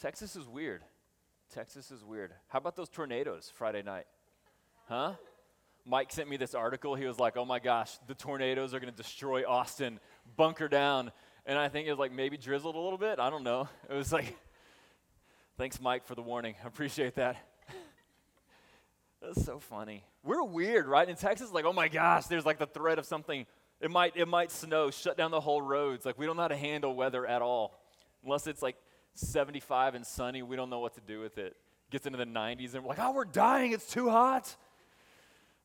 Texas is weird. Texas is weird. How about those tornadoes Friday night? Huh? Mike sent me this article. He was like, oh my gosh, the tornadoes are going to destroy Austin. Bunker down. And I think it was like maybe drizzled a little bit. I don't know. It was like, Thanks, Mike, for the warning. I appreciate that. That's so funny. We're weird, right? In Texas, like, oh my gosh, there's like the threat of something. It might, it might snow, shut down the whole roads. Like, we don't know how to handle weather at all. Unless it's like 75 and sunny, we don't know what to do with it. Gets into the 90s and we're like, oh, we're dying. It's too hot.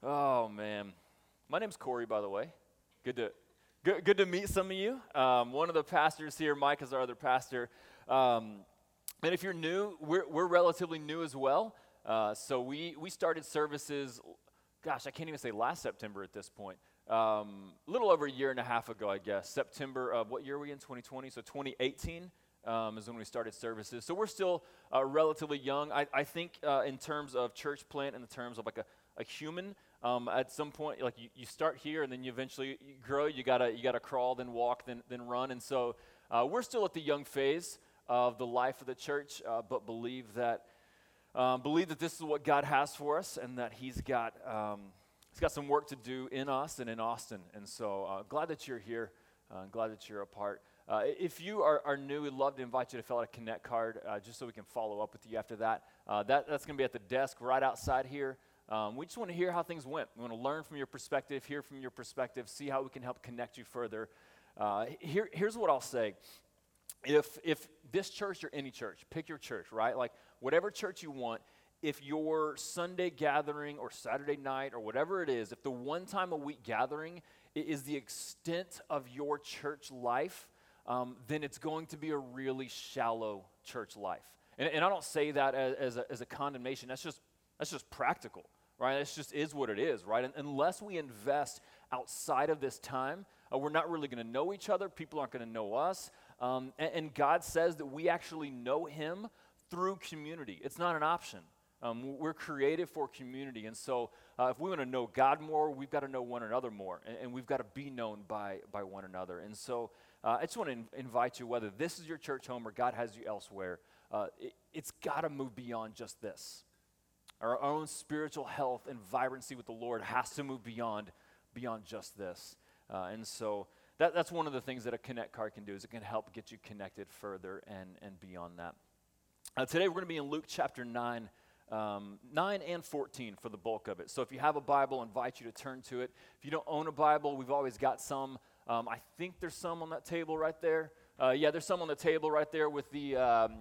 Oh, man. My name's Corey, by the way. Good to, good, good to meet some of you. Um, one of the pastors here, Mike is our other pastor. Um, and if you're new, we're, we're relatively new as well. Uh, so we, we started services, gosh, I can't even say last September at this point. Um, a little over a year and a half ago, I guess. September of what year are we in? 2020? So 2018 um, is when we started services. So we're still uh, relatively young. I, I think uh, in terms of church plant, in the terms of like a, a human, um, at some point, like you, you start here and then you eventually grow. You gotta you gotta crawl, then walk, then then run. And so uh, we're still at the young phase of the life of the church, uh, but believe that um, believe that this is what God has for us, and that He's got um, He's got some work to do in us and in Austin. And so uh, glad that you're here. Uh, glad that you're a part. Uh, if you are, are, new, we'd love to invite you to fill out a Connect card uh, just so we can follow up with you after that. Uh, that that's going to be at the desk right outside here. Um, we just want to hear how things went. We want to learn from your perspective, hear from your perspective, see how we can help connect you further. Uh, here, here's what I'll say if if this church or any church, pick your church, right? Like whatever church you want, if your Sunday gathering or Saturday night or whatever it is, if the one time a week gathering is the extent of your church life, um, then it's going to be a really shallow church life. And, and I don't say that as, as, a, as a condemnation. That's just that's just practical, right? It just is what it is, right? And unless we invest outside of this time, uh, we're not really going to know each other. People aren't going to know us. Um, and, and, God says that we actually know Him through community. It's not an option. Um, we're created for community. And so, uh, if we want to know God more, we've got to know one another more. And, and we've got to be known by, by one another. And so, uh, I just want to in- invite you, whether this is your church home or God has you elsewhere, uh, it, it's got to move beyond just this. Our own spiritual health and vibrancy with the Lord has to move beyond, beyond just this. Uh, and so, that, that's one of the things that a Connect card can do is it can help get you connected further and, and beyond that. Uh, today we're going to be in Luke chapter 9, um, 9 and 14 for the bulk of it. So if you have a Bible, I invite you to turn to it. If you don't own a Bible, we've always got some. Um, I think there's some on that table right there. Uh, yeah, there's some on the table right there with the, um,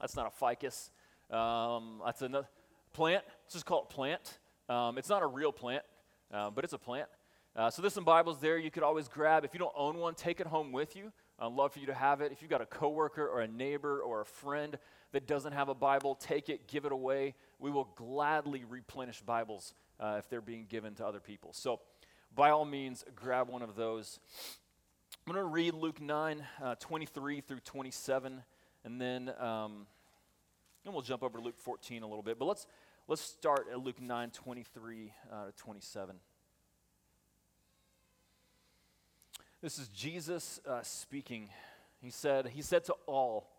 that's not a ficus. Um, that's a plant. Let's just call it plant. Um, it's not a real plant, uh, but it's a plant. Uh, so there's some Bibles there you could always grab. If you don't own one, take it home with you. I'd love for you to have it. If you've got a coworker or a neighbor or a friend that doesn't have a Bible, take it, give it away. We will gladly replenish Bibles uh, if they're being given to other people. So by all means, grab one of those. I'm going to read Luke 9, uh, 23 through 27, and then, um, then we'll jump over to Luke 14 a little bit. But let's, let's start at Luke 9, 23 uh, to 27. This is Jesus uh, speaking. He said, he said to all,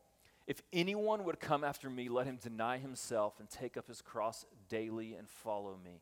if anyone would come after me, let him deny himself and take up his cross daily and follow me.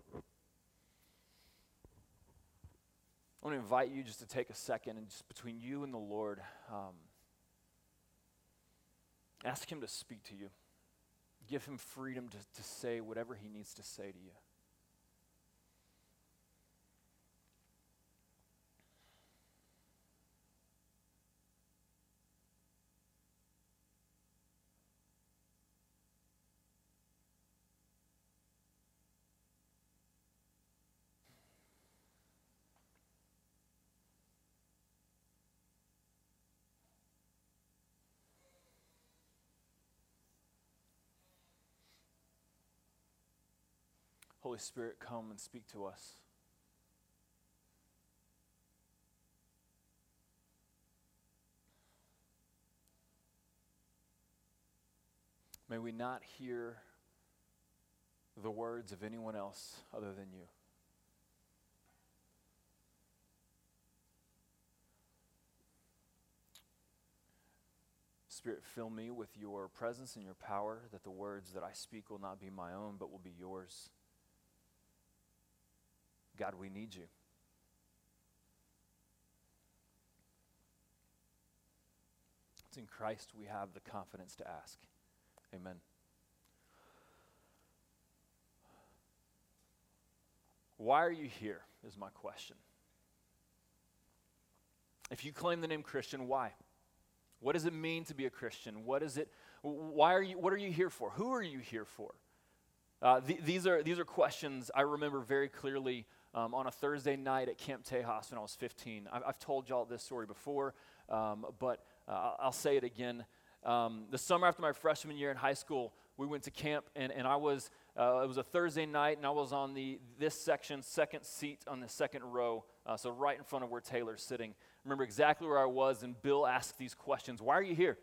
I want to invite you just to take a second and just between you and the Lord, um, ask him to speak to you. give him freedom to, to say whatever he needs to say to you. Holy Spirit, come and speak to us. May we not hear the words of anyone else other than you. Spirit, fill me with your presence and your power, that the words that I speak will not be my own, but will be yours. God, we need you. It's in Christ we have the confidence to ask. Amen. Why are you here? Is my question. If you claim the name Christian, why? What does it mean to be a Christian? What is it? Why are you? What are you here for? Who are you here for? Uh, th- these are these are questions I remember very clearly um, on a Thursday night at Camp Tejas when I was 15. I've, I've told y'all this story before, um, but uh, I'll say it again. Um, the summer after my freshman year in high school, we went to camp, and, and I was, uh, it was a Thursday night, and I was on the, this section, second seat on the second row, uh, so right in front of where Taylor's sitting. I remember exactly where I was, and Bill asked these questions Why are you here?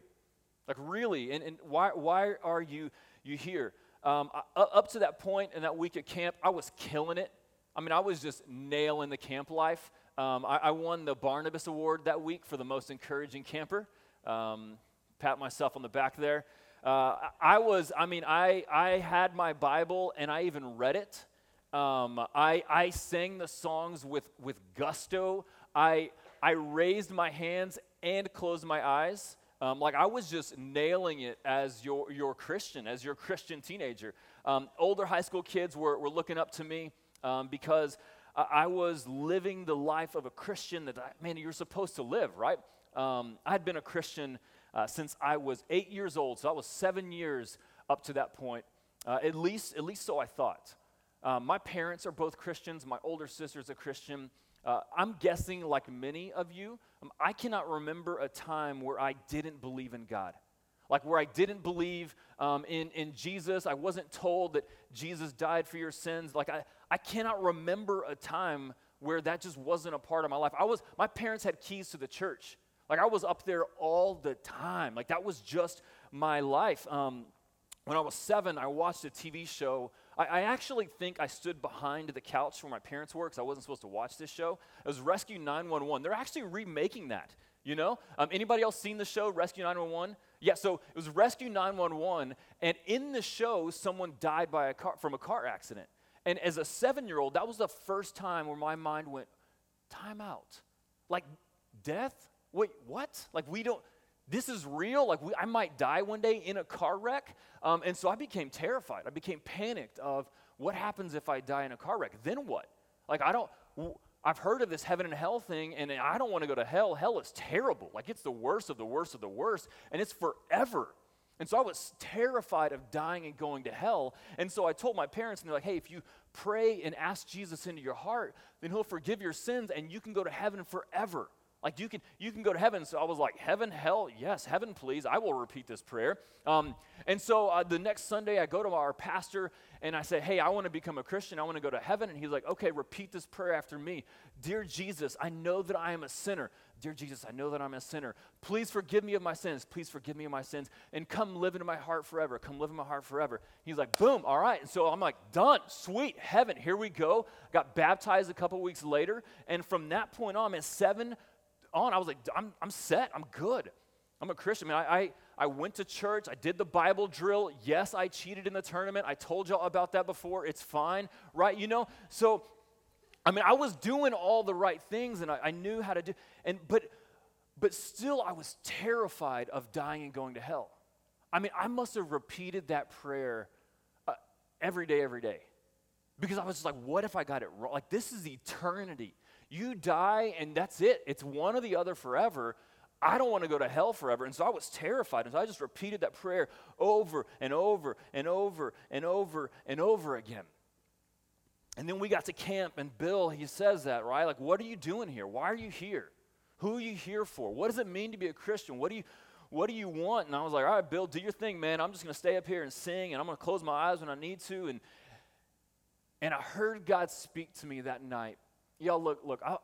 Like, really? And, and why, why are you, you here? Um, I, up to that point in that week at camp, I was killing it. I mean, I was just nailing the camp life. Um, I, I, won the Barnabas Award that week for the most encouraging camper. Um, pat myself on the back there. Uh, I was, I mean, I, I had my Bible and I even read it. Um, I, I sang the songs with, with gusto. I, I raised my hands and closed my eyes. Um, like I was just nailing it as your, your Christian, as your Christian teenager. Um, older high school kids were, were looking up to me um, because I was living the life of a Christian that, I, man, you're supposed to live, right? Um, I had been a Christian uh, since I was eight years old, so I was seven years up to that point. Uh, at least, at least so I thought. Uh, my parents are both Christians. My older sister's a Christian. Uh, I'm guessing, like many of you, um, I cannot remember a time where I didn't believe in God like where I didn't believe um, in, in Jesus. I wasn't told that Jesus died for your sins. Like I, I cannot remember a time where that just wasn't a part of my life. I was, my parents had keys to the church. Like I was up there all the time. Like that was just my life. Um, when I was seven, I watched a TV show. I, I, actually think I stood behind the couch where my parents were because I wasn't supposed to watch this show. It was Rescue 911. They're actually remaking that. You know? Um, anybody else seen the show Rescue 911? Yeah, so it was Rescue 911, and in the show, someone died by a car, from a car accident. And as a seven year old, that was the first time where my mind went, time out. Like, death? Wait, what? Like, we don't, this is real? Like, we, I might die one day in a car wreck? Um, and so I became terrified. I became panicked of what happens if I die in a car wreck? Then what? Like, I don't, I've heard of this heaven and hell thing, and I don't want to go to hell. Hell is terrible. Like, it's the worst of the worst of the worst, and it's forever. And so I was terrified of dying and going to hell. And so I told my parents, and they're like, hey, if you pray and ask Jesus into your heart, then he'll forgive your sins and you can go to heaven forever. Like you can, you can go to heaven. So I was like, heaven, hell, yes, heaven, please. I will repeat this prayer. Um, and so uh, the next Sunday, I go to our pastor and I say, hey, I want to become a Christian. I want to go to heaven. And he's like, okay, repeat this prayer after me. Dear Jesus, I know that I am a sinner. Dear Jesus, I know that I'm a sinner. Please forgive me of my sins. Please forgive me of my sins. And come live in my heart forever. Come live in my heart forever. He's like, boom, all right. And so I'm like, done, sweet, heaven, here we go. Got baptized a couple weeks later. And from that point on, man, seven on, I was like, I'm, I'm set. I'm good. I'm a Christian. I mean, I, I, I went to church. I did the Bible drill. Yes, I cheated in the tournament. I told y'all about that before. It's fine, right? You know? So, I mean, I was doing all the right things and I, I knew how to do, and but but still I was terrified of dying and going to hell. I mean, I must have repeated that prayer uh, every day, every day. Because I was just like, what if I got it wrong? Like, this is eternity. You die and that's it. It's one or the other forever. I don't want to go to hell forever. And so I was terrified. And so I just repeated that prayer over and over and over and over and over again. And then we got to camp, and Bill, he says that, right? Like, what are you doing here? Why are you here? Who are you here for? What does it mean to be a Christian? What do you what do you want? And I was like, all right, Bill, do your thing, man. I'm just gonna stay up here and sing, and I'm gonna close my eyes when I need to. And and I heard God speak to me that night. Y'all, look, look, I,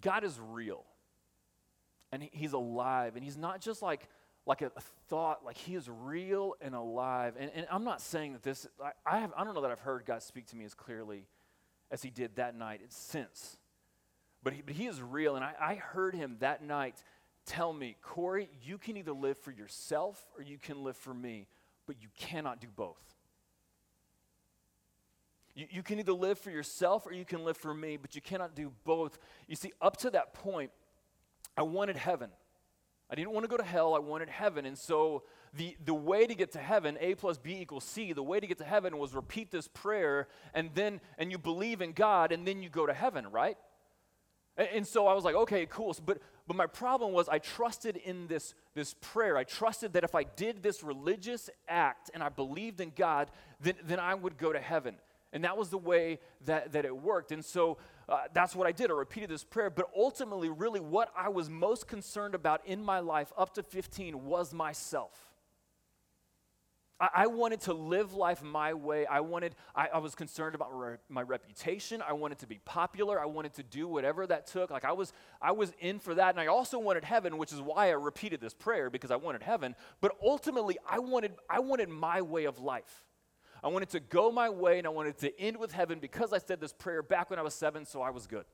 God is real. And he, he's alive. And he's not just like like a, a, thought, like he is real and alive. And, and I'm not saying that this, I, I, have, I don't know that I've heard God speak to me as clearly as he did that night. It's since. But he, but he is real. And I, I heard him that night tell me, Corey, you can either live for yourself or you can live for me, but you cannot do both. You, you can either live for yourself or you can live for me, but you cannot do both. You see, up to that point, I wanted heaven. I didn't want to go to hell, I wanted heaven. And so the, the way to get to heaven, A plus B equals C, the way to get to heaven was repeat this prayer and then and you believe in God and then you go to heaven, right? And, and so I was like, okay, cool. So, but but my problem was I trusted in this, this prayer. I trusted that if I did this religious act and I believed in God, then, then I would go to heaven. And that was the way that, that it worked. And so uh, that's what I did. I repeated this prayer. But ultimately, really, what I was most concerned about in my life up to 15 was myself. I, wanted to live life my way. I wanted, I, I was concerned about re- my reputation. I wanted to be popular. I wanted to do whatever that took. Like I was, I was in for that. And I also wanted heaven, which is why I repeated this prayer because I wanted heaven. But ultimately, I wanted, I wanted my way of life. I wanted to go my way and I wanted to end with heaven because I said this prayer back when I was seven, so I was good.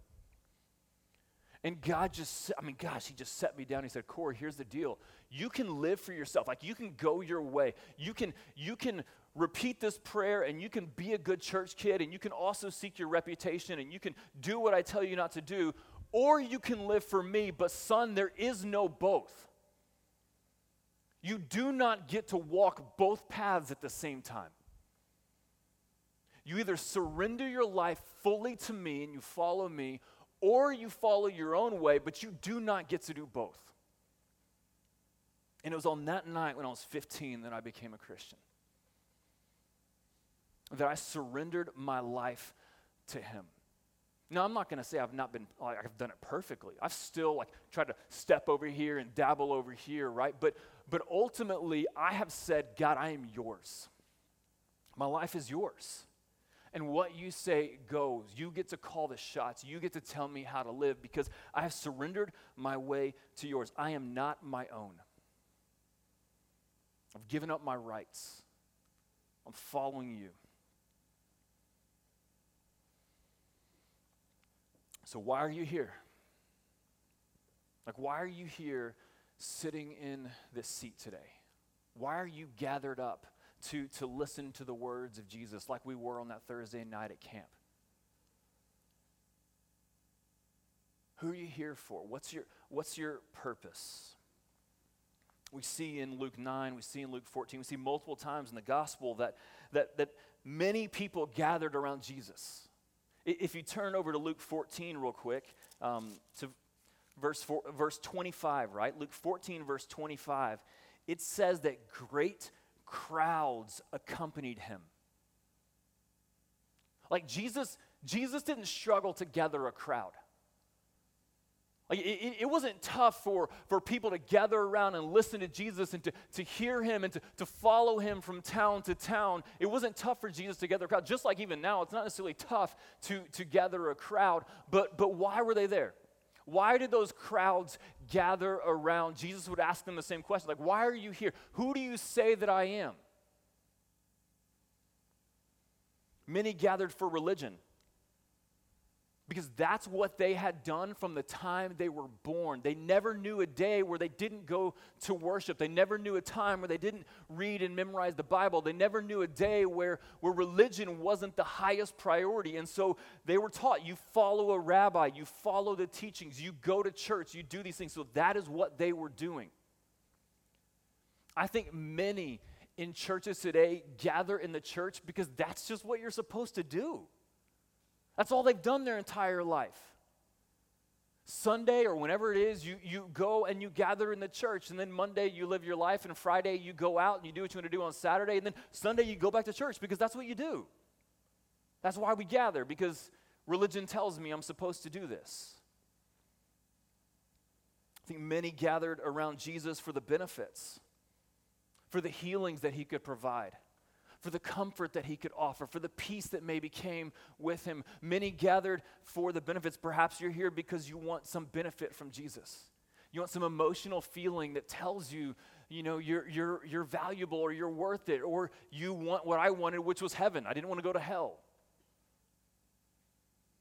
And God just, I mean, gosh, He just set me down. He said, Corey, here's the deal. You can live for yourself. Like you can go your way. You can, you can repeat this prayer and you can be a good church kid and you can also seek your reputation and you can do what I tell you not to do, or you can live for me. But son, there is no both. You do not get to walk both paths at the same time. You either surrender your life fully to me and you follow me, or you follow your own way, but you do not get to do both. And it was on that night when I was 15 that I became a Christian. That I surrendered my life to Him. Now, I'm not going to say I've not been, like, I've done it perfectly. I've still, like, tried to step over here and dabble over here, right? But, but ultimately, I have said, God, I am yours. My life is yours. And what you say goes. You get to call the shots. You get to tell me how to live because I have surrendered my way to yours. I am not my own. I've given up my rights. I'm following you. So, why are you here? Like, why are you here sitting in this seat today? Why are you gathered up to, to listen to the words of Jesus like we were on that Thursday night at camp? Who are you here for? What's your, what's your purpose? We see in Luke 9, we see in Luke 14, we see multiple times in the gospel that, that, that many people gathered around Jesus. If you turn over to Luke 14 real quick, um, to verse, four, verse 25, right? Luke 14, verse 25, it says that great crowds accompanied him. Like Jesus, Jesus didn't struggle to gather a crowd. Like it, it, wasn't tough for, for people to gather around and listen to Jesus and to, to hear him and to, to follow him from town to town. It wasn't tough for Jesus to gather a crowd. Just like even now, it's not necessarily tough to, to gather a crowd. But, but why were they there? Why did those crowds gather around? Jesus would ask them the same question like, Why are you here? Who do you say that I am? Many gathered for religion because that's what they had done from the time they were born. They never knew a day where they didn't go to worship. They never knew a time where they didn't read and memorize the Bible. They never knew a day where, where religion wasn't the highest priority. And so they were taught you follow a rabbi, you follow the teachings, you go to church, you do these things. So that is what they were doing. I think many in churches today gather in the church because that's just what you're supposed to do. That's all they've done their entire life. Sunday or whenever it is, you, you go and you gather in the church, and then Monday you live your life, and Friday you go out and you do what you want to do on Saturday, and then Sunday you go back to church because that's what you do. That's why we gather, because religion tells me I'm supposed to do this. I think many gathered around Jesus for the benefits, for the healings that he could provide, for the comfort that he could offer, for the peace that maybe came with him. Many gathered for the benefits. Perhaps you're here because you want some benefit from Jesus. You want some emotional feeling that tells you, you know, you're, you're, you're valuable or you're worth it, or you want what I wanted, which was heaven. I didn't want to go to hell.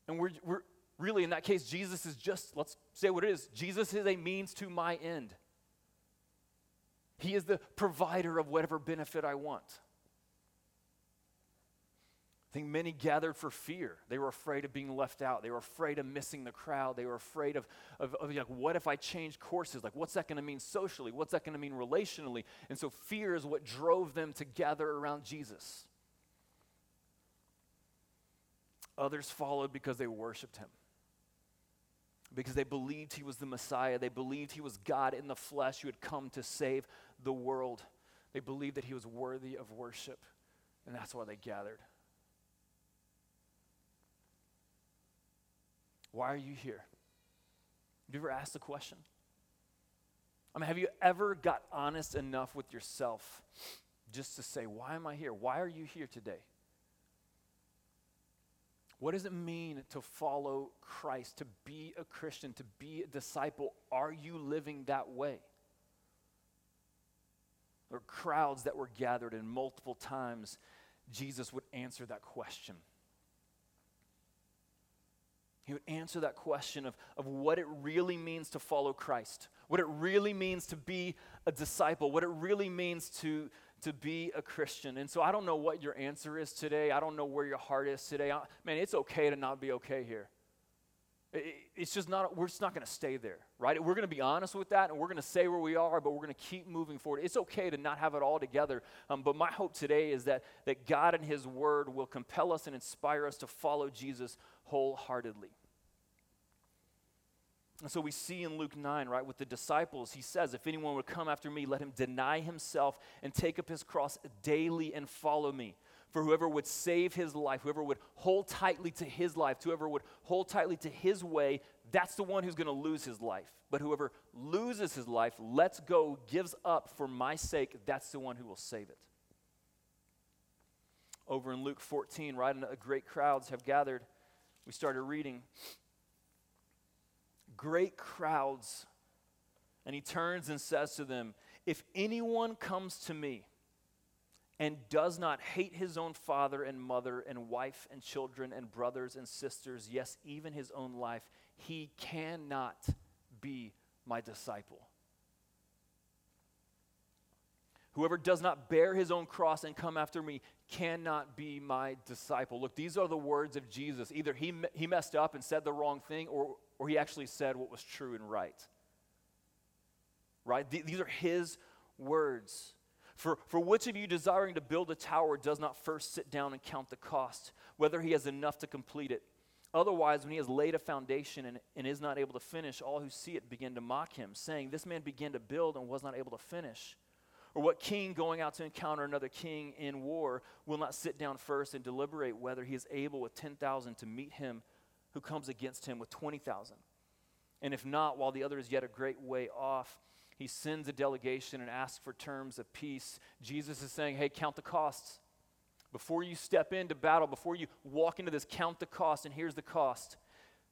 And we're, we're really, in that case, Jesus is just, let's say what it is Jesus is a means to my end. He is the provider of whatever benefit I want. I think many gathered for fear. They were afraid of being left out. They were afraid of missing the crowd. They were afraid of, of, of like, what if I change courses? Like, what's that going to mean socially? What's that going to mean relationally? And so, fear is what drove them to gather around Jesus. Others followed because they worshiped him, because they believed he was the Messiah. They believed he was God in the flesh who had come to save the world. They believed that he was worthy of worship, and that's why they gathered. Why are you here? Have you ever asked the question? I mean, have you ever got honest enough with yourself just to say, Why am I here? Why are you here today? What does it mean to follow Christ, to be a Christian, to be a disciple? Are you living that way? There were crowds that were gathered, and multiple times Jesus would answer that question. He would answer that question of, of what it really means to follow Christ, what it really means to be a disciple, what it really means to, to be a Christian. And so I don't know what your answer is today. I don't know where your heart is today. I, man, it's okay to not be okay here. It, it's just not, we're just not going to stay there, right? We're going to be honest with that and we're going to say where we are, but we're going to keep moving forward. It's okay to not have it all together. Um, but my hope today is that, that God and His Word will compel us and inspire us to follow Jesus wholeheartedly. And so we see in Luke 9, right, with the disciples, he says, If anyone would come after me, let him deny himself and take up his cross daily and follow me. For whoever would save his life, whoever would hold tightly to his life, whoever would hold tightly to his way, that's the one who's going to lose his life. But whoever loses his life, lets go, gives up for my sake, that's the one who will save it. Over in Luke 14, right, and uh, great crowds have gathered. We started reading great crowds. And he turns and says to them, If anyone comes to me and does not hate his own father and mother and wife and children and brothers and sisters, yes, even his own life, he cannot be my disciple. Whoever does not bear his own cross and come after me cannot be my disciple. Look, these are the words of Jesus. Either he, he messed up and said the wrong thing, or, or he actually said what was true and right. Right? Th- these are his words. For, for which of you desiring to build a tower does not first sit down and count the cost, whether he has enough to complete it? Otherwise, when he has laid a foundation and, and is not able to finish, all who see it begin to mock him, saying, This man began to build and was not able to finish. Or what king going out to encounter another king in war will not sit down first and deliberate whether he is able with 10,000 to meet him who comes against him with 20,000. And if not, while the other is yet a great way off, he sends a delegation and asks for terms of peace. Jesus is saying, hey, count the costs. Before you step into battle, before you walk into this, count the cost, and here's the cost.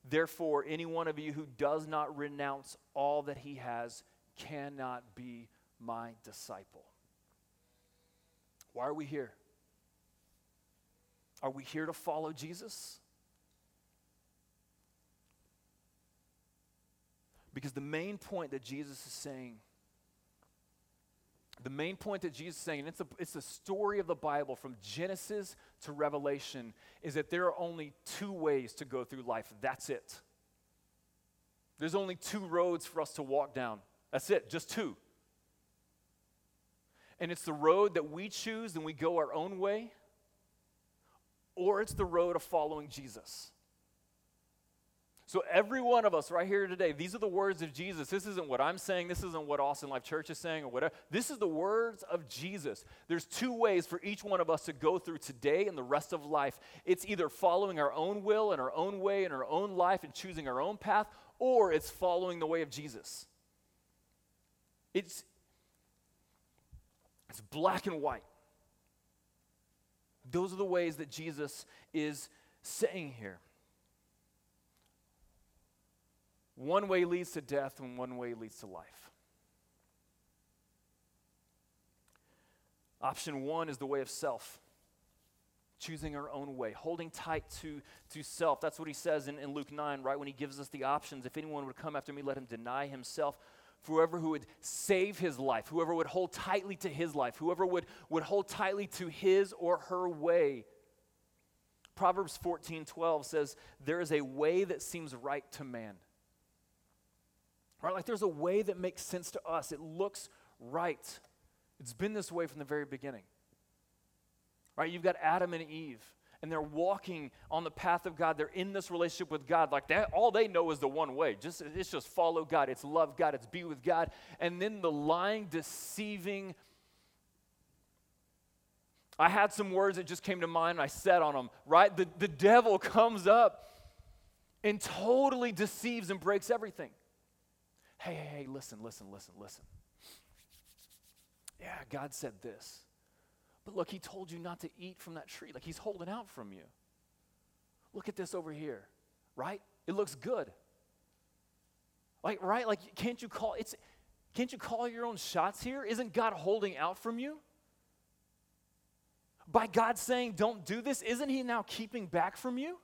Therefore, any one of you who does not renounce all that he has cannot be my disciple. Why are we here? Are we here to follow Jesus? Because the main point that Jesus is saying, the main point that Jesus is saying, and it's a, it's a story of the Bible from Genesis to Revelation, is that there are only two ways to go through life. That's it. There's only two roads for us to walk down. That's it, just two. and it's the road that we choose and we go our own way, or it's the road of following Jesus. So, every one of us right here today, these are the words of Jesus. This isn't what I'm saying. This isn't what Austin Life Church is saying or whatever. This is the words of Jesus. There's two ways for each one of us to go through today and the rest of life. It's either following our own will and our own way in our own life and choosing our own path, or it's following the way of Jesus. It's, it's black and white. Those are the ways that Jesus is saying here. One way leads to death, and one way leads to life. Option one is the way of self, choosing our own way, holding tight to, to self. That's what he says in, in Luke 9, right? When he gives us the options. If anyone would come after me, let him deny himself. Whoever who would save his life, whoever would hold tightly to his life, whoever would, would hold tightly to his or her way. Proverbs 14 12 says, There is a way that seems right to man Right? Like there's a way that makes sense to us. It looks right. It's been this way from the very beginning. Right? You've got Adam and Eve, and they're walking on the path of God. They're in this relationship with God. Like that, all they know is the one way. Just it's just follow God. It's love God. It's be with God. And then the lying, deceiving. I had some words that just came to mind and I said on them, right? The, the devil comes up and totally deceives and breaks everything hey, hey, hey, listen, listen, listen, listen. Yeah, God said this. But look, He told you not to eat from that tree. Like He's holding out from you. Look at this over here, right? It looks good. Like, right? Like, can't you call it's can't you call your own shots here? Isn't God holding out from you? By God saying, don't do this, isn't He now keeping back from you?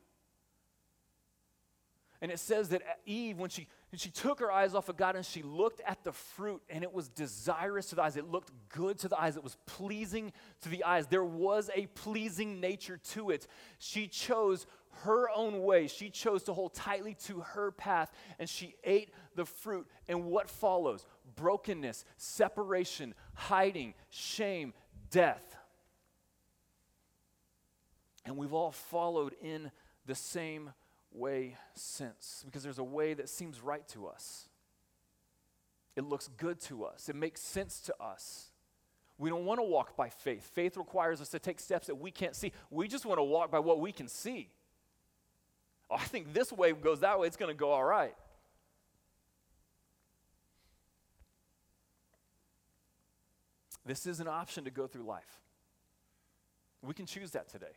And it says that Eve, when she and she took her eyes off of God and she looked at the fruit, and it was desirous to the eyes. It looked good to the eyes. It was pleasing to the eyes. There was a pleasing nature to it. She chose her own way. She chose to hold tightly to her path, and she ate the fruit. And what follows? Brokenness, separation, hiding, shame, death. And we've all followed in the same way since because there's a way that seems right to us. It looks good to us, it makes sense to us. We don't want to walk by faith. Faith requires us to take steps that we can't see. We just want to walk by what we can see. Oh, I think this way goes that way, it's going to go all right. This is an option to go through life. We can choose that today.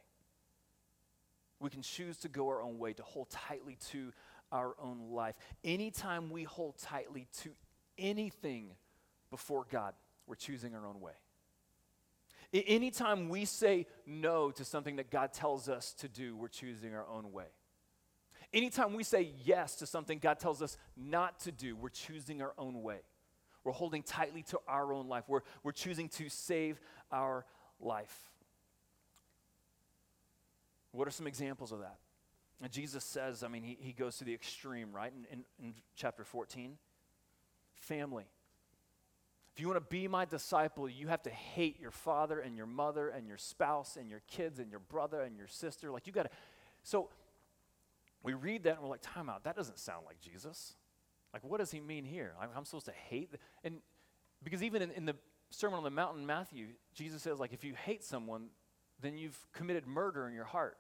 We can choose to go our own way, to hold tightly to our own life. Anytime we hold tightly to anything before God, we're choosing our own way. Anytime we say no to something that God tells us to do, we're choosing our own way. Anytime we say yes to something God tells us not to do, we're choosing our own way. We're holding tightly to our own life. We're, we're choosing to save our life. What are some examples of that? And Jesus says, I mean, he, he goes to the extreme, right? In, in, in chapter 14. Family. If you want to be my disciple, you have to hate your father and your mother and your spouse and your kids and your brother and your sister. Like, you got to. So, we read that and we're like, time out. That doesn't sound like Jesus. Like, what does he mean here? I'm, I'm supposed to hate? The, and because even in, in the Sermon on the Mount in Matthew, Jesus says, like, if you hate someone, then you've committed murder in your heart.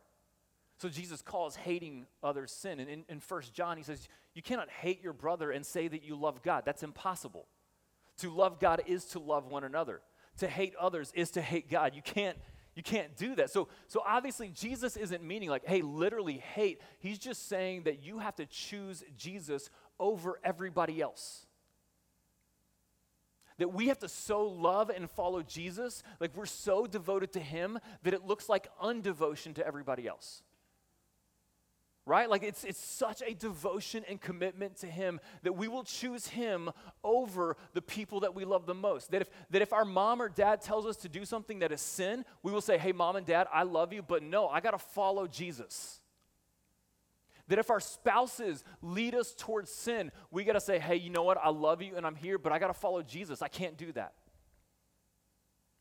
So Jesus calls hating others sin. And in, in 1 John, he says, You cannot hate your brother and say that you love God. That's impossible. To love God is to love one another. To hate others is to hate God. You can't, you can't do that. So, so obviously, Jesus isn't meaning like, hey, literally hate. He's just saying that you have to choose Jesus over everybody else that we have to so love and follow Jesus, like we're so devoted to Him that it looks like undevotion to everybody else. Right? Like it's, it's such a devotion and commitment to Him that we will choose Him over the people that we love the most. That if, that if our mom or dad tells us to do something that is sin, we will say, Hey, mom and dad, I love you, but no, I got to follow Jesus. That if our spouses lead us towards sin, we got to say, hey, you know what? I love you and I'm here, but I got to follow Jesus. I can't do that.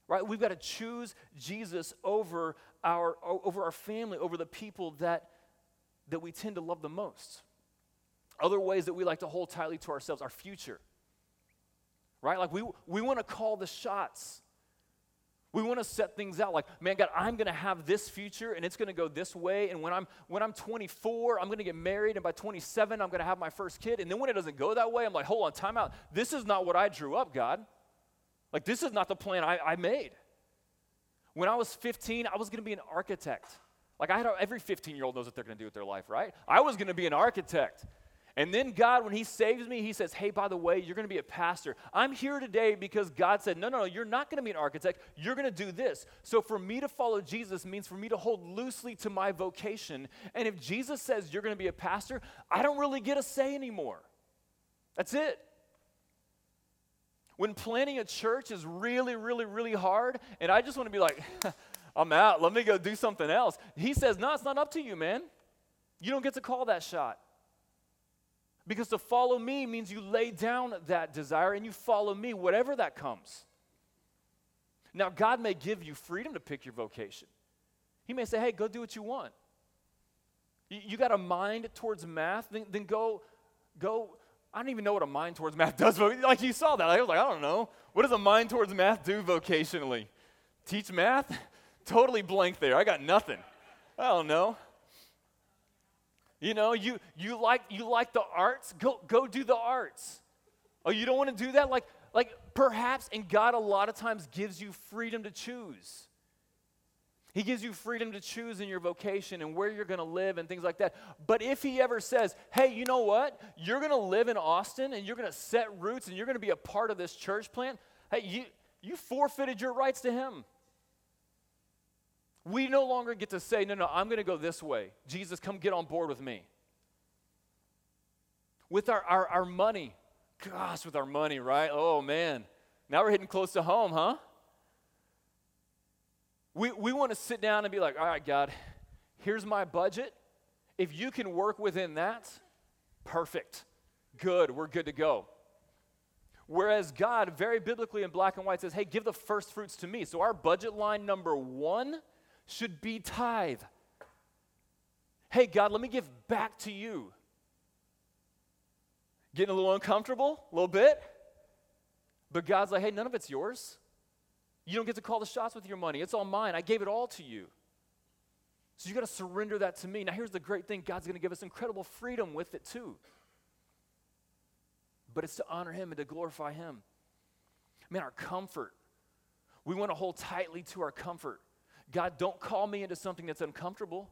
right? We've got to choose Jesus over our, over our family, over the people that, that we tend to love the most. Other ways that we like to hold tightly to ourselves, our future, right? Like we, we want to call the shots. We want to set things out like, man, God, I'm going to have this future and it's going to go this way. And when I'm when I'm 24, I'm going to get married, and by 27, I'm going to have my first kid. And then when it doesn't go that way, I'm like, hold on, time out. This is not what I drew up, God. Like, this is not the plan I, I made. When I was 15, I was going to be an architect. Like, I had every 15 year old knows what they're going to do with their life, right? I was going to be an architect. And then God, when He saves me, He says, Hey, by the way, you're going to be a pastor. I'm here today because God said, No, no, no, you're not going to be an architect. You're going to do this. So for me to follow Jesus means for me to hold loosely to my vocation. And if Jesus says you're going to be a pastor, I don't really get a say anymore. That's it. When planning a church is really, really, really hard, and I just want to be like, I'm out, let me go do something else. He says, No, it's not up to you, man. You don't get to call that shot. Because to follow me means you lay down that desire and you follow me, whatever that comes. Now, God may give you freedom to pick your vocation. He may say, hey, go do what you want. You, got a mind towards math, then, then go, go. I don't even know what a mind towards math does. Like you saw that. I was like, I don't know. What does a mind towards math do vocationally? Teach math? Totally blank there. I got nothing. I don't know. You know, you, you, like, you like the arts, go, go do the arts. Oh, you don't want to do that? Like, like perhaps, and God a lot of times gives you freedom to choose. He gives you freedom to choose in your vocation and where you're going to live and things like that. But if he ever says, hey, you know what? You're going to live in Austin and you're going to set roots and you're going to be a part of this church plant, hey, you, you forfeited your rights to him. We no longer get to say, no, no, I'm going to go this way. Jesus, come get on board with me. With our, our, our money, gosh, with our money, right? Oh, man. Now we're hitting close to home, huh? We, we want to sit down and be like, all right, God, here's my budget. If you can work within that, perfect. Good, we're good to go. Whereas God, very biblically in black and white, says, hey, give the first fruits to me. So our budget line number one should be tithe. Hey, God, let me give back to you. Getting a little uncomfortable, a little bit. But God's like, hey, none of it's yours. You don't get to call the shots with your money. It's all mine. I gave it all to you. So you got to surrender that to me. Now, here's the great thing God's going to give us incredible freedom with it, too. But it's to honor Him and to glorify Him. Man, our comfort. We want to hold tightly to our comfort. God, don't call me into something that's uncomfortable.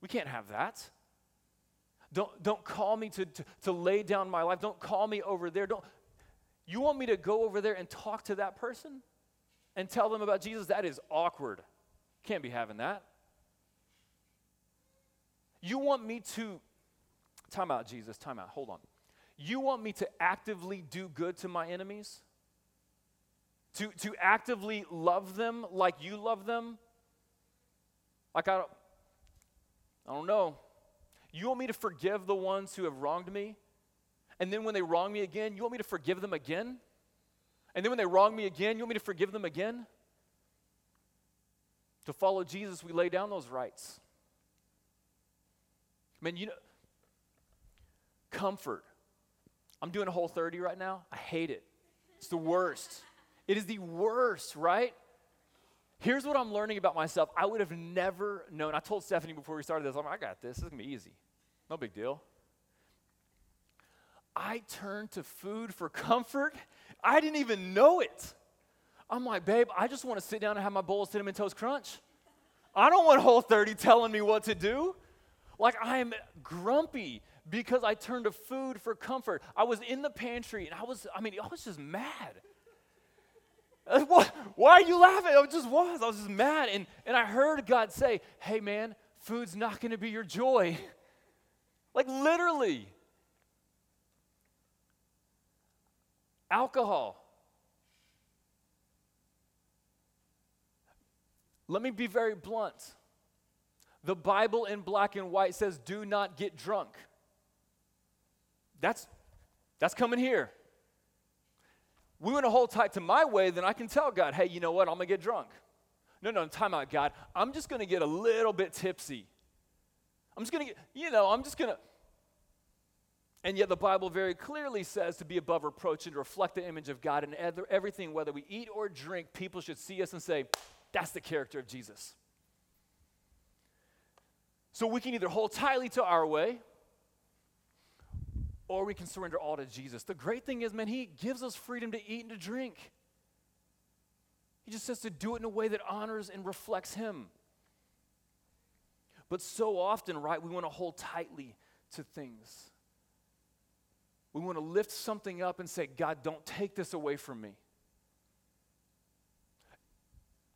We can't have that. Don't, don't call me to, to, to lay down my life. Don't call me over there. Don't, you want me to go over there and talk to that person and tell them about Jesus? That is awkward. Can't be having that. You want me to, time out, Jesus, time out, hold on. You want me to actively do good to my enemies? To, to actively love them like you love them? Like, I don't, I don't know. You want me to forgive the ones who have wronged me? And then when they wrong me again, you want me to forgive them again? And then when they wrong me again, you want me to forgive them again? To follow Jesus, we lay down those rights. I mean, you know, comfort. I'm doing a whole 30 right now. I hate it. It's the worst. It is the worst, right? Here's what I'm learning about myself. I would have never known. I told Stephanie before we started this, I'm like, I got this. This is going to be easy. No big deal. I turned to food for comfort. I didn't even know it. I'm like, babe, I just want to sit down and have my bowl of cinnamon toast crunch. I don't want Whole 30 telling me what to do. Like, I'm grumpy because I turned to food for comfort. I was in the pantry and I was, I mean, I was just mad. Why are you laughing? I just was. I was just mad. And, and I heard God say, hey, man, food's not going to be your joy. like, literally. Alcohol. Let me be very blunt. The Bible in black and white says, do not get drunk. That's, that's coming here. We want to hold tight to my way, then I can tell God, hey, you know what? I'm going to get drunk. No, no, time out, God. I'm just going to get a little bit tipsy. I'm just going to get, you know, I'm just going to. And yet the Bible very clearly says to be above reproach and to reflect the image of God in everything, whether we eat or drink, people should see us and say, that's the character of Jesus. So we can either hold tightly to our way or we can surrender all to Jesus. The great thing is, man, He gives us freedom to eat and to drink. He just says to do it in a way that honors and reflects Him. But so often, right, we want to hold tightly to things. We want to lift something up and say, God, don't take this away from me.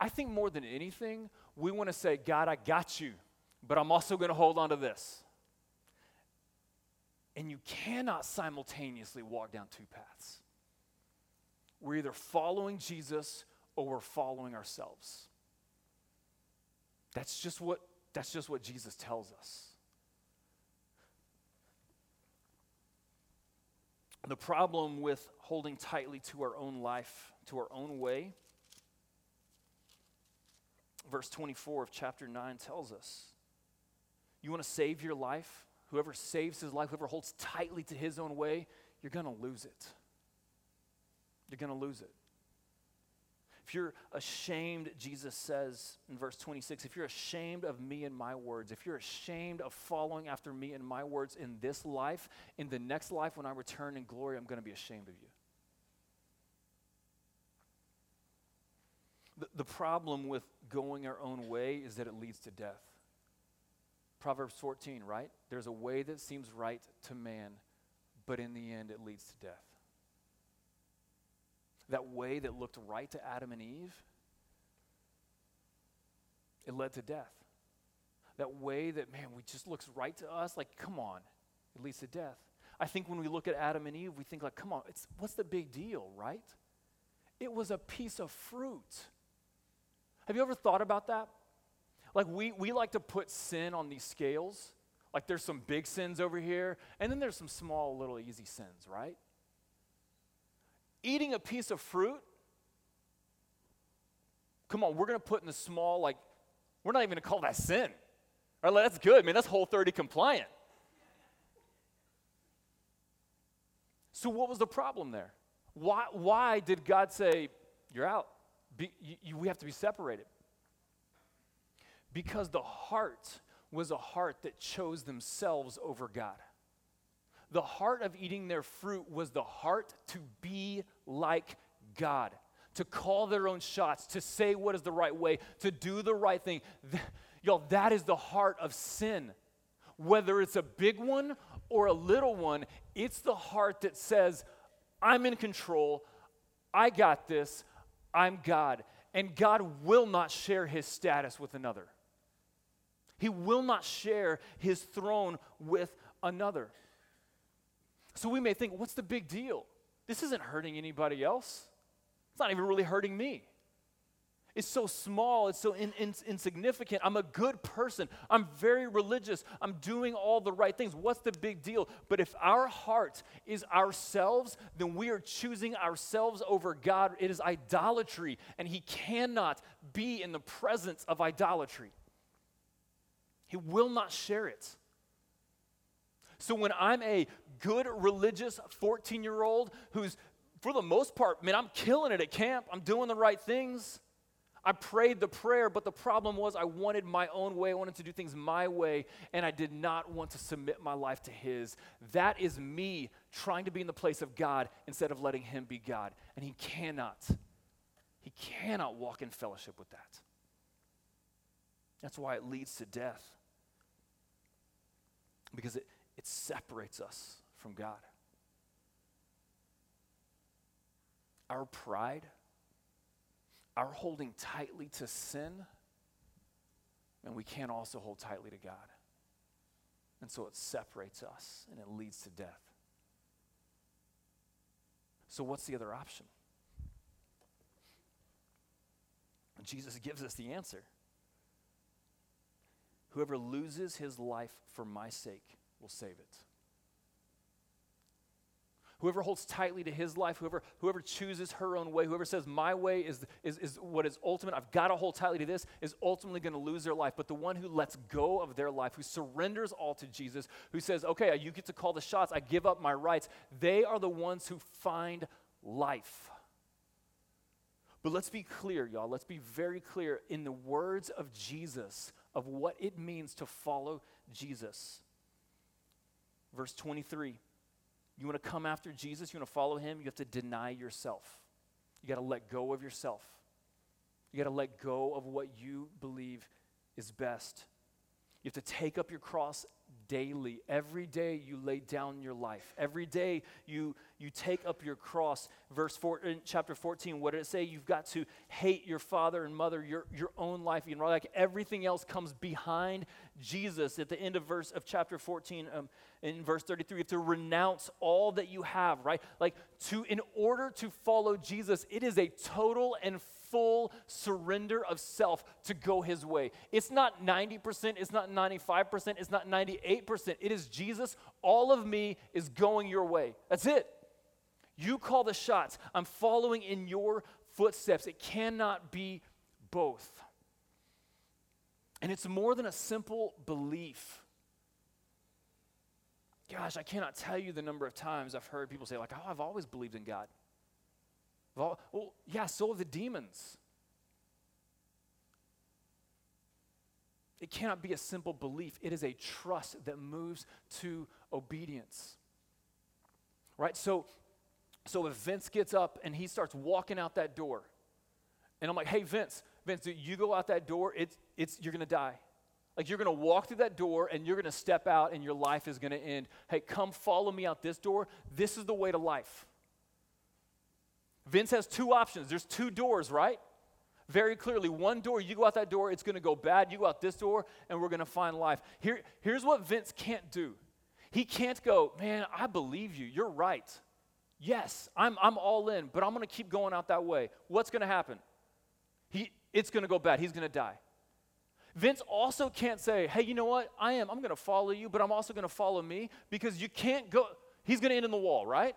I think more than anything, we want to say, God, I got you, but I'm also going to hold on to this. And you cannot simultaneously walk down two paths. We're either following Jesus or we're following ourselves. That's just what, that's just what Jesus tells us. The problem with holding tightly to our own life, to our own way, verse 24 of chapter 9 tells us you want to save your life? Whoever saves his life, whoever holds tightly to his own way, you're going to lose it. You're going to lose it. If you're ashamed, Jesus says in verse 26, if you're ashamed of me and my words, if you're ashamed of following after me and my words in this life, in the next life when I return in glory, I'm going to be ashamed of you. The, the problem with going our own way is that it leads to death. Proverbs 14, right? There's a way that seems right to man, but in the end it leads to death that way that looked right to Adam and Eve, it led to death. That way that, man, we just looks right to us, like, come on, it leads to death. I think when we look at Adam and Eve, we think like, come on, it's what's the big deal, right? It was a piece of fruit. Have you ever thought about that? Like we we like to put sin on these scales. Like there's some big sins over here, and then there's some small little easy sins, right? eating a piece of fruit, come on, we're going to put in the small, like, we're not even going to call that sin. All right, that's good, man. That's whole 30 compliant. So, what was the problem there? Why, why did God say, You're out? Be, you, you, we have to be separated. Because the heart was a heart that chose themselves over God the heart of eating their fruit was the heart to be like God, to call their own shots, to say what is the right way, to do the right thing. Y'all, that is the heart of sin. Whether it's a big one or a little one, it's the heart that says, I'm in control, I got this, I'm God. And God will not share his status with another. He will not share his throne with another. So we may think, what's the big deal? This isn't hurting anybody else. It's not even really hurting me. It's so small, it's so in, in, insignificant. I'm a good person. I'm very religious. I'm doing all the right things. What's the big deal? But if our heart is ourselves, then we are choosing ourselves over God. It is idolatry, and He cannot be in the presence of idolatry. He will not share it. So when I'm a good religious 14 year old who's, for the most part, man, I'm killing it at camp, I'm doing the right things. I prayed the prayer, but the problem was I wanted my own way. I wanted to do things my way, and I did not want to submit my life to His. That is me trying to be in the place of God instead of letting Him be God. And He cannot. He cannot walk in fellowship with that. That's why it leads to death. Because it, it separates us from God. Our pride, our holding tightly to sin, and we can't also hold tightly to God. And so it separates us and it leads to death. So, what's the other option? Jesus gives us the answer. Whoever loses his life for my sake will save it. Whoever holds tightly to his life, whoever, whoever chooses her own way, whoever says, My way is, is, is what is ultimate, I've got to hold tightly to this, is ultimately going to lose their life. But the one who lets go of their life, who surrenders all to Jesus, who says, Okay, you get to call the shots, I give up my rights, they are the ones who find life. But let's be clear, y'all. Let's be very clear in the words of Jesus of what it means to follow Jesus. Verse 23 You want to come after Jesus, you want to follow him, you have to deny yourself. You got to let go of yourself. You got to let go of what you believe is best. You have to take up your cross daily. Every day you lay down your life. Every day you, you take up your cross. Verse 4, in chapter 14, what did it say? You've got to hate your father and mother, your, your own life. You know, like everything else comes behind Jesus. At the end of verse of chapter 14, um, in verse 33, you have to renounce all that you have, right? Like to in order to follow Jesus, it is a total and full surrender of self to go his way. It's not 90%, it's not 95%, it's not 98%. It is Jesus, all of me is going your way. That's it. You call the shots. I'm following in your footsteps. It cannot be both. And it's more than a simple belief. Gosh, I cannot tell you the number of times I've heard people say, like, oh, I've always believed in God. Well, well yeah, so the demons. It cannot be a simple belief. It is a trust that moves to obedience. Right? So, so if Vince gets up and he starts walking out that door, and I'm like, hey, Vince, Vince, you go out that door, it's, it's, you're going to die. Like you're going to walk through that door and you're going to step out and your life is going to end. Hey, come follow me out this door. This is the way to life. Vince has two options. There's two doors, right? Very clearly, one door, you go out that door, it's going to go bad. You go out this door, and we're going to find life. Here, here's what Vince can't do he can't go, man, I believe you. You're right. Yes, I'm, I'm all in, but I'm going to keep going out that way. What's going to happen? He, it's going to go bad. He's going to die. Vince also can't say, hey, you know what? I am. I'm going to follow you, but I'm also going to follow me because you can't go. He's going to end in the wall, right?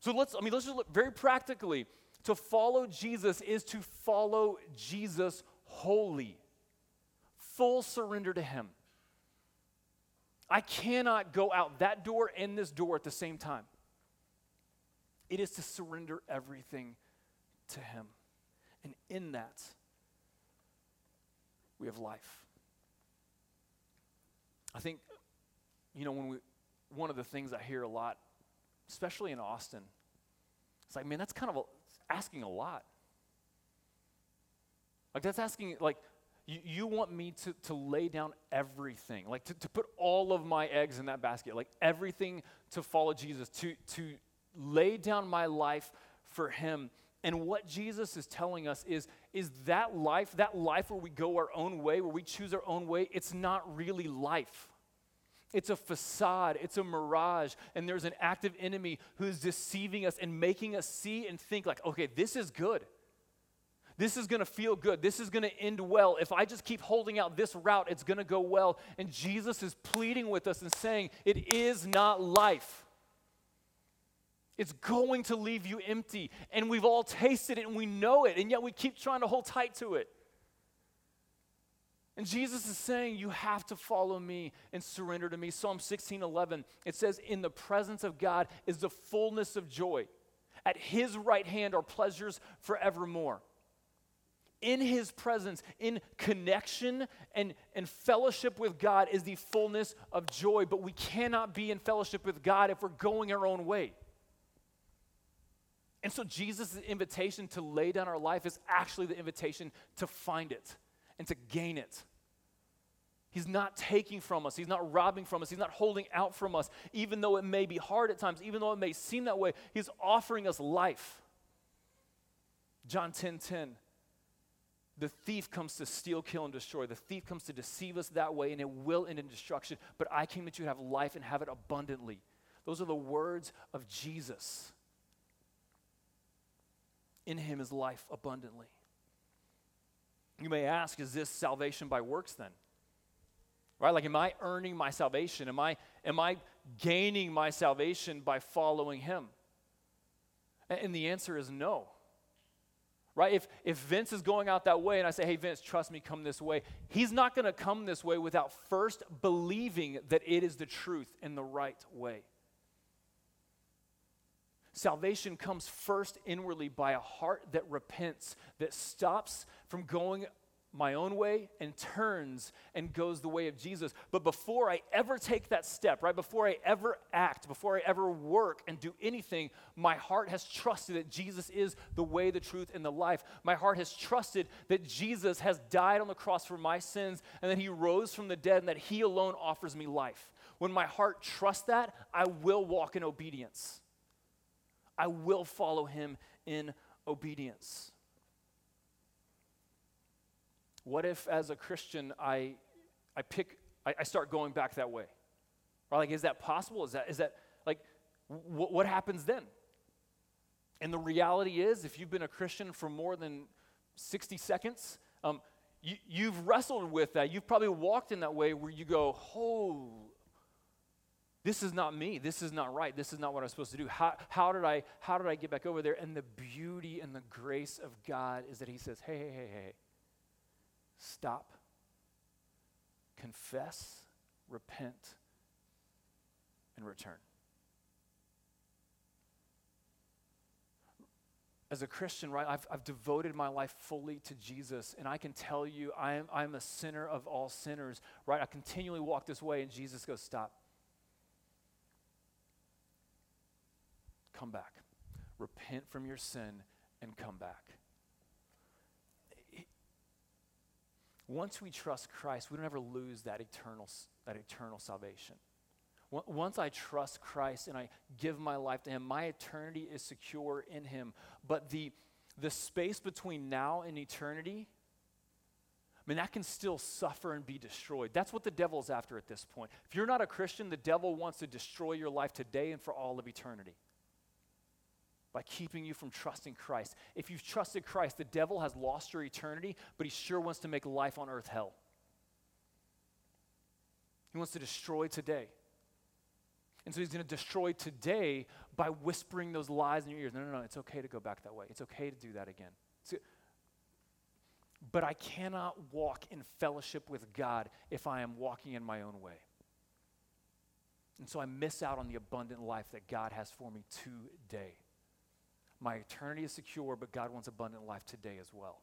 So let's, I mean, let's just look very practically. To follow Jesus is to follow Jesus wholly, full surrender to Him. I cannot go out that door and this door at the same time. It is to surrender everything to Him. And in that, we have life. I think, you know, when we, one of the things I hear a lot especially in Austin. It's like, man, that's kind of a, asking a lot. Like, that's asking, like, you, you want me to, to lay down everything, like, to, to put all of my eggs in that basket, like, everything to follow Jesus, to, to lay down my life for Him. And what Jesus is telling us is, is that life, that life where we go our own way, where we choose our own way, it's not really life. It's a facade, it's a mirage, and there's an active enemy who's deceiving us and making us see and think, like, okay, this is good. This is gonna feel good. This is gonna end well. If I just keep holding out this route, it's gonna go well. And Jesus is pleading with us and saying, it is not life. It's going to leave you empty. And we've all tasted it and we know it, and yet we keep trying to hold tight to it. And Jesus is saying, You have to follow me and surrender to me. Psalm 16 11, it says, In the presence of God is the fullness of joy. At his right hand are pleasures forevermore. In his presence, in connection and, and fellowship with God, is the fullness of joy. But we cannot be in fellowship with God if we're going our own way. And so, Jesus' invitation to lay down our life is actually the invitation to find it and to gain it. He's not taking from us. He's not robbing from us. He's not holding out from us, even though it may be hard at times, even though it may seem that way. He's offering us life. John 10 10. The thief comes to steal, kill, and destroy. The thief comes to deceive us that way, and it will end in destruction. But I came that you have life and have it abundantly. Those are the words of Jesus. In him is life abundantly. You may ask, is this salvation by works then? Right? Like, am I earning my salvation? Am I, am I gaining my salvation by following him? And the answer is no. Right? If, if Vince is going out that way and I say, hey, Vince, trust me, come this way, he's not going to come this way without first believing that it is the truth and the right way. Salvation comes first inwardly by a heart that repents, that stops from going my own way and turns and goes the way of Jesus. But before I ever take that step, right, before I ever act, before I ever work and do anything, my heart has trusted that Jesus is the way, the truth, and the life. My heart has trusted that Jesus has died on the cross for my sins and that he rose from the dead and that he alone offers me life. When my heart trusts that, I will walk in obedience. I will follow him in obedience. What if, as a Christian, I, I pick, I, I start going back that way? Or like, is that possible? Is that, is that like, wh- what happens then? And the reality is, if you've been a Christian for more than 60 seconds, um, you, you've wrestled with that. You've probably walked in that way where you go, oh, this is not me this is not right this is not what i'm supposed to do how, how did i how did i get back over there and the beauty and the grace of god is that he says hey hey hey hey stop confess repent and return as a Christian, right, I've, I've devoted my life fully to Jesus, and I can tell you I am, I'm a sinner of all sinners, right? I continually walk this way, and Jesus goes, Stop. Come back. Repent from your sin and come back. Once we trust Christ, we don't ever lose that eternal, that eternal salvation. Once I trust Christ and I give my life to Him, my eternity is secure in Him. But the, the space between now and eternity, I mean, that can still suffer and be destroyed. That's what the devil's after at this point. If you're not a Christian, the devil wants to destroy your life today and for all of eternity by keeping you from trusting Christ. If you've trusted Christ, the devil has lost your eternity, but he sure wants to make life on earth hell. He wants to destroy today. And so he's going to destroy today by whispering those lies in your ears. No, no, no, it's okay to go back that way. It's okay to do that again. but I cannot walk in fellowship with God if I am walking in my own way. And so I miss out on the abundant life that God has for me today. My eternity is secure, but God wants abundant life today as well.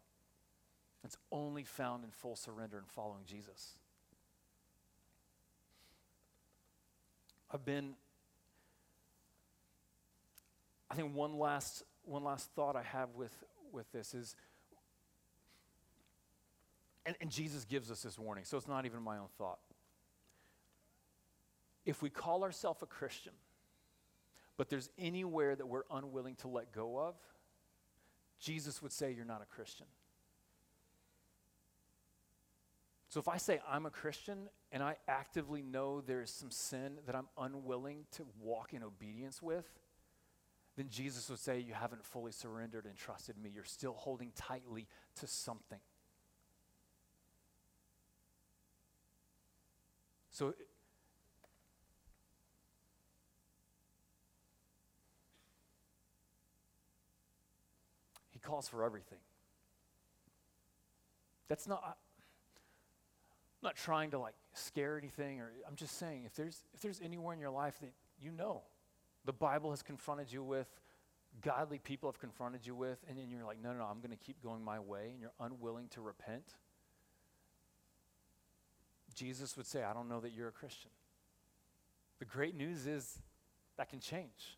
It's only found in full surrender and following Jesus. I've been, I think one last, one last thought I have with, with this is, and, and Jesus gives us this warning, so it's not even my own thought. If we call ourselves a Christian, but there's anywhere that we're unwilling to let go of, Jesus would say, You're not a Christian. So if I say I'm a Christian and I actively know there is some sin that I'm unwilling to walk in obedience with, then Jesus would say, You haven't fully surrendered and trusted me. You're still holding tightly to something. So calls for everything. That's not, I'm not trying to like scare anything, or I'm just saying if there's, if there's anywhere in your life that you know the Bible has confronted you with, godly people have confronted you with, and then you're like, no, no, no, I'm going to keep going my way, and you're unwilling to repent, Jesus would say, I don't know that you're a Christian. The great news is that can change.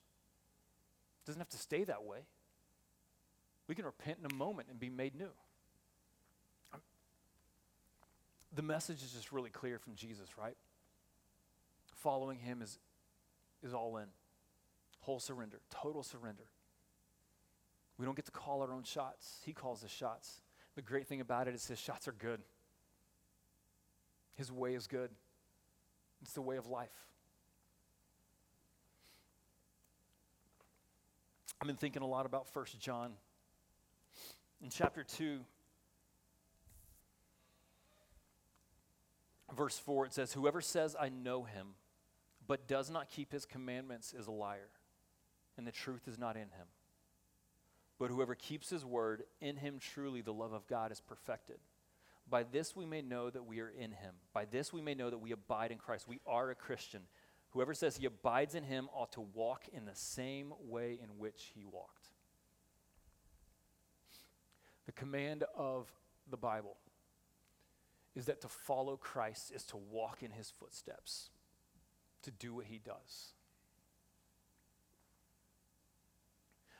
It doesn't have to stay that way. We can repent in a moment and be made new. The message is just really clear from Jesus, right? Following him is, is all in, whole surrender, total surrender. We don't get to call our own shots, he calls the shots. The great thing about it is his shots are good. His way is good. It's the way of life. I've been thinking a lot about First John in chapter 2, verse 4, it says, Whoever says, I know him, but does not keep his commandments is a liar, and the truth is not in him. But whoever keeps his word, in him truly the love of God is perfected. By this we may know that we are in him. By this we may know that we abide in Christ. We are a Christian. Whoever says he abides in him ought to walk in the same way in which he walked. The command of the Bible is that to follow Christ is to walk in his footsteps, to do what he does.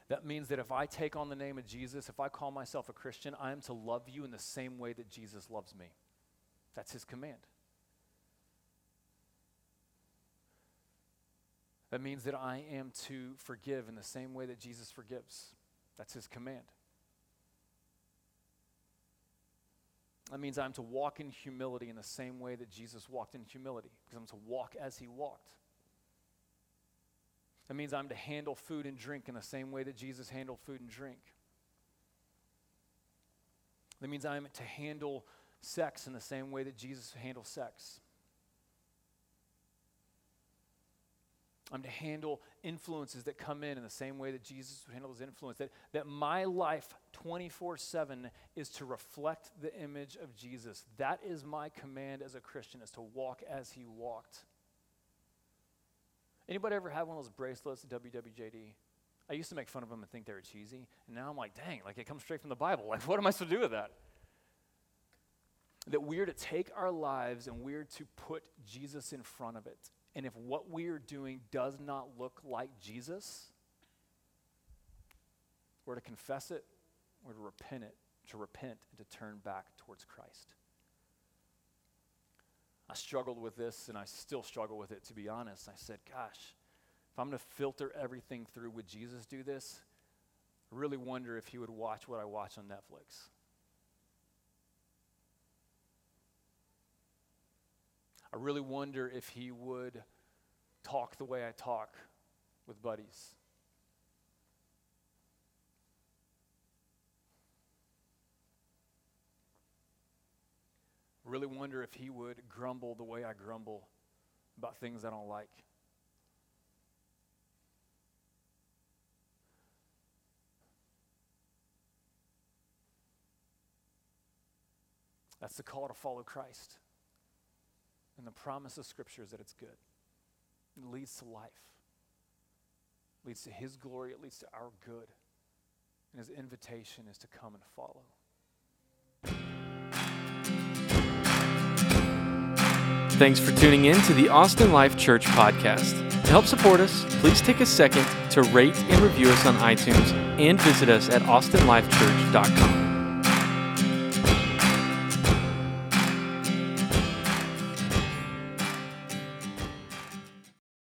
That means that if I take on the name of Jesus, if I call myself a Christian, I am to love you in the same way that Jesus loves me. That's his command. That means that I am to forgive in the same way that Jesus forgives. That's his command. That means I'm to walk in humility in the same way that Jesus walked in humility, because I'm to walk as he walked. That means I'm to handle food and drink in the same way that Jesus handled food and drink. That means I'm to handle sex in the same way that Jesus handled sex. I'm to handle influences that come in in the same way that Jesus would handle his influence. That, that my life 24 7 is to reflect the image of Jesus. That is my command as a Christian, is to walk as he walked. Anybody ever have one of those bracelets WWJD? I used to make fun of them and think they were cheesy. And now I'm like, dang, like it comes straight from the Bible. Like, what am I supposed to do with that? That we're to take our lives and we're to put Jesus in front of it. And if what we are doing does not look like Jesus, we're to confess it, we're to repent it, to repent and to turn back towards Christ. I struggled with this and I still struggle with it, to be honest. I said, gosh, if I'm going to filter everything through, would Jesus do this? I really wonder if he would watch what I watch on Netflix. I really wonder if he would talk the way I talk with buddies. Really wonder if he would grumble the way I grumble about things I don't like. That's the call to follow Christ. And the promise of Scripture is that it's good. It leads to life, it leads to His glory, it leads to our good. And His invitation is to come and follow. Thanks for tuning in to the Austin Life Church podcast. To help support us, please take a second to rate and review us on iTunes and visit us at austinlifechurch.com.